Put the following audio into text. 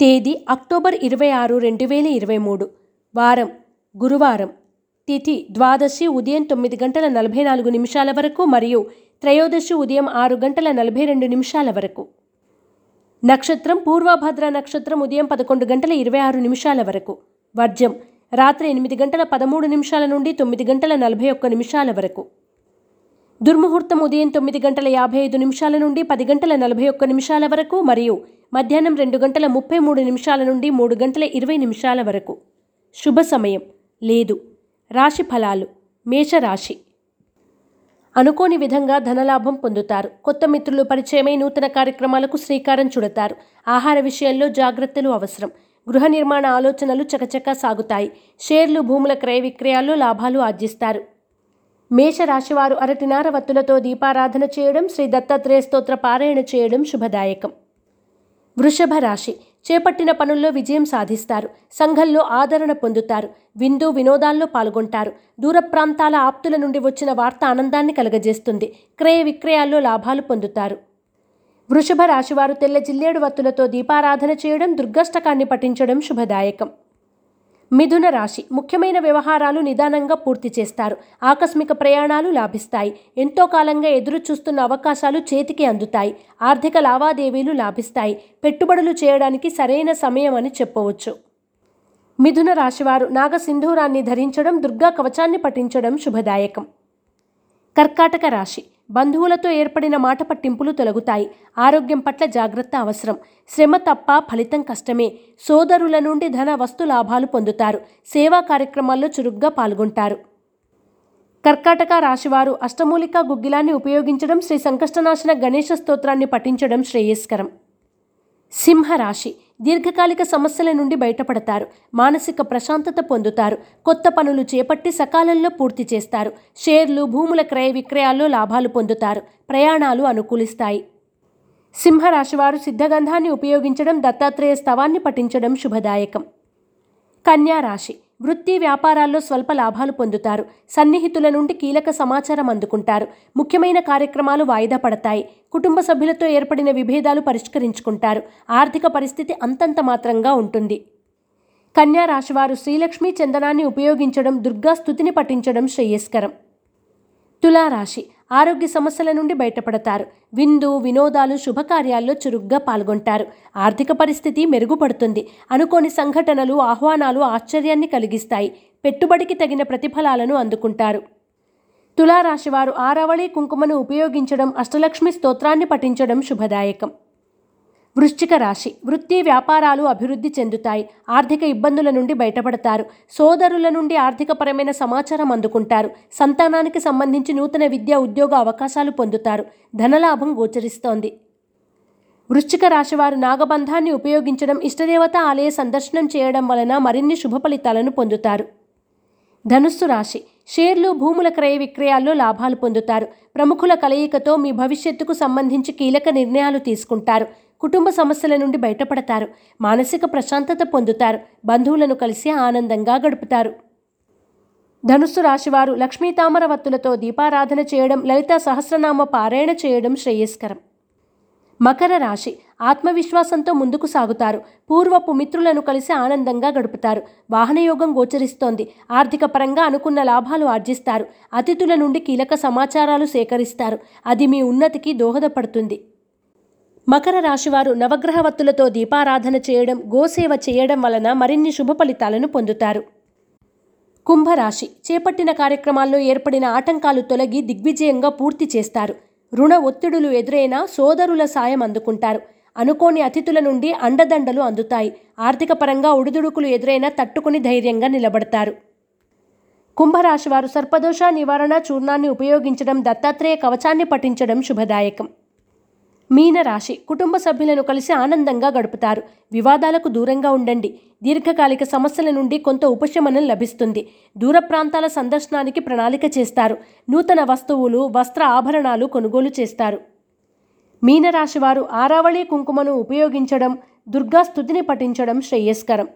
తేదీ అక్టోబర్ ఇరవై ఆరు రెండు వేల ఇరవై మూడు. వారం గురువారం. తిథి ద్వాదశి ఉదయం తొమ్మిది గంటల నలభై నాలుగు నిమిషాల వరకు మరియు త్రయోదశి ఉదయం ఆరు గంటల నలభై రెండు నిమిషాల వరకు. నక్షత్రం పూర్వభద్ర నక్షత్రం ఉదయం పదకొండు గంటల ఇరవై ఆరు నిమిషాల వరకు. వర్జం రాత్రి ఎనిమిది గంటల పదమూడు నిమిషాల నుండి తొమ్మిది గంటల నలభై ఒక్క నిమిషాల వరకు. దుర్ముహూర్తం ఉదయం తొమ్మిది గంటల యాభై ఐదు నిమిషాల నుండి పది గంటల నలభై ఒక్క నిమిషాల వరకు మరియు మధ్యాహ్నం రెండు గంటల ముప్పై మూడు నిమిషాల నుండి మూడు గంటల ఇరవై నిమిషాల వరకు. శుభ సమయం. లేదు. రాశి ఫలాలు. మేషరాశి. అనుకోని విధంగా ధనలాభం పొందుతారు. కొత్త మిత్రులు పరిచయమై నూతన కార్యక్రమాలకు శ్రీకారం చుడతారు. ఆహార విషయంలో జాగ్రత్తలు అవసరం. గృహ నిర్మాణ ఆలోచనలు చకచకా సాగుతాయి. షేర్లు భూముల క్రయ విక్రయాల్లో లాభాలు ఆర్జిస్తారు. మేషరాశివారు అరటినార వత్తులతో దీపారాధన చేయడం శ్రీ దత్తాత్రేయ స్తోత్ర పారాయణ చేయడం శుభదాయకం. వృషభ రాశి. చేపట్టిన పనుల్లో విజయం సాధిస్తారు. సంఘంలో ఆదరణ పొందుతారు. విందు వినోదాల్లో పాల్గొంటారు. దూర ప్రాంతాల ఆప్తుల నుండి వచ్చిన వార్త ఆనందాన్ని కలగజేస్తుంది. క్రయ విక్రయాల్లో లాభాలు పొందుతారు. వృషభ రాశివారు తెల్ల జిల్లేడు వత్తులతో దీపారాధన చేయడం దుర్గష్టకాన్ని పఠించడం శుభదాయకం. మిథున రాశి. ముఖ్యమైన వ్యవహారాలు నిదానంగా పూర్తి చేస్తారు. ఆకస్మిక ప్రయాణాలు లాభిస్తాయి. ఎంతో కాలంగా ఎదురు చూస్తున్న అవకాశాలు చేతికి అందుతాయి. ఆర్థిక లావాదేవీలు లాభిస్తాయి. పెట్టుబడులు చేయడానికి సరైన సమయం అని చెప్పవచ్చు. మిథున రాశివారు నాగసింధూరాన్ని ధరించడం దుర్గా కవచాన్ని పఠించడం శుభదాయకం. కర్కాటక రాశి. బంధువులతో ఏర్పడిన మాట పట్టింపులు తొలగుతాయి. ఆరోగ్యం పట్ల జాగ్రత్త అవసరం. శ్రమ తప్ప ఫలితం కష్టమే. సోదరుల నుండి ధన వస్తు లాభాలు పొందుతారు. సేవా కార్యక్రమాల్లో చురుగ్గా పాల్గొంటారు. కర్కాటక రాశివారు అష్టమూలిక గుగ్గిలాన్ని ఉపయోగించడం శ్రీ సంకష్టనాశన గణేష స్తోత్రాన్ని పఠించడం శ్రేయస్కరం. సింహరాశి. దీర్ఘకాలిక సమస్యల నుండి బయటపడతారు. మానసిక ప్రశాంతత పొందుతారు. కొత్త పనులు చేపట్టి సకాలంలో పూర్తి చేస్తారు. షేర్లు భూముల క్రయ విక్రయాల్లో లాభాలు పొందుతారు. ప్రయాణాలు అనుకూలిస్తాయి. సింహరాశివారు సిద్ధగంధాన్ని ఉపయోగించడం దత్తాత్రేయ స్తవాన్ని పఠించడం శుభదాయకం. కన్యా రాశి. వృత్తి వ్యాపారాల్లో స్వల్ప లాభాలు పొందుతారు. సన్నిహితుల నుండి కీలక సమాచారం అందుకుంటారు. ముఖ్యమైన కార్యక్రమాలు వాయిదా పడతాయి. కుటుంబ సభ్యులతో ఏర్పడిన విభేదాలు పరిష్కరించుకుంటారు. ఆర్థిక పరిస్థితి అంతంత మాత్రంగా ఉంటుంది. కన్యా రాశివారు శ్రీలక్ష్మీ చందనాన్ని ఉపయోగించడం దుర్గా స్థుతిని పఠించడం శ్రేయస్కరం. తులారాశి ఆరోగ్య సమస్యల నుండి బయటపడతారు. విందు వినోదాలు శుభకార్యాల్లో చురుగ్గా పాల్గొంటారు. ఆర్థిక పరిస్థితి మెరుగుపడుతుంది. అనుకోని సంఘటనలు ఆహ్వానాలు ఆశ్చర్యాన్ని కలిగిస్తాయి. పెట్టుబడికి తగిన ప్రతిఫలాలను అందుకుంటారు. తులారాశివారు ఆరవళి కుంకుమను ఉపయోగించడం అష్టలక్ష్మి స్తోత్రాన్ని పఠించడం శుభదాయకం. వృశ్చిక రాశి. వృత్తి వ్యాపారాలు అభివృద్ధి చెందుతాయి. ఆర్థిక ఇబ్బందుల నుండి బయటపడతారు. సోదరుల నుండి ఆర్థికపరమైన సమాచారం అందుకుంటారు. సంతానానికి సంబంధించి నూతన విద్యా ఉద్యోగ అవకాశాలు పొందుతారు. ధనలాభం గోచరిస్తోంది. వృశ్చిక రాశివారు నాగబంధాన్ని ఉపయోగించడం ఇష్టదేవత ఆలయ సందర్శనం చేయడం వలన మరిన్ని శుభ ఫలితాలను పొందుతారు. ధనుస్సు రాశి. షేర్లు భూముల క్రయ విక్రయాల్లో లాభాలు పొందుతారు. ప్రముఖుల కలయికతో మీ భవిష్యత్తుకు సంబంధించి కీలక నిర్ణయాలు తీసుకుంటారు. కుటుంబ సమస్యల నుండి బయటపడతారు. మానసిక ప్రశాంతత పొందుతారు. బంధువులను కలిసి ఆనందంగా గడుపుతారు. ధనుస్సు రాశివారు లక్ష్మీ తామర దీపారాధన చేయడం లలిత సహస్రనామ పారాయణ చేయడం శ్రేయస్కరం. మకర రాశి ఆత్మవిశ్వాసంతో ముందుకు సాగుతారు. పూర్వపు మిత్రులను కలిసి ఆనందంగా గడుపుతారు. వాహనయోగం గోచరిస్తోంది. ఆర్థిక పరంగా అనుకున్న లాభాలు ఆర్జిస్తారు. అతిథుల నుండి కీలక సమాచారాలు సేకరిస్తారు. అది మీ ఉన్నతికి దోహదపడుతుంది. మకర రాశివారు నవగ్రహవత్తులతో దీపారాధన చేయడం గోసేవ చేయడం వలన మరిన్ని శుభ ఫలితాలను పొందుతారు. కుంభరాశి చేపట్టిన కార్యక్రమాల్లో ఏర్పడిన ఆటంకాలు తొలగి దిగ్విజయంగా పూర్తి చేస్తారు. రుణ ఒత్తిడులు ఎదురైనా సోదరుల సాయం అందుకుంటారు. అనుకోని అతిథుల నుండి అండదండలు అందుతాయి. ఆర్థిక పరంగా ఉడుదుడుకులు ఎదురైనా తట్టుకుని ధైర్యంగా నిలబడతారు. కుంభరాశివారు సర్పదోష నివారణ చూర్ణాన్ని ఉపయోగించడం దత్తాత్రేయ కవచాన్ని పఠించడం శుభదాయకం. మీనరాశి కుటుంబ సభ్యులను కలిసి ఆనందంగా గడుపుతారు. వివాదాలకు దూరంగా ఉండండి. దీర్ఘకాలిక సమస్యల నుండి కొంత ఉపశమనం లభిస్తుంది. దూర ప్రాంతాల సందర్శనానికి ప్రణాళిక చేస్తారు. నూతన వస్తువులు వస్త్ర ఆభరణాలు కొనుగోలు చేస్తారు. మీనరాశివారు ఆరావళి కుంకుమను ఉపయోగించడం దుర్గా స్థుతిని పఠించడం శ్రేయస్కరం.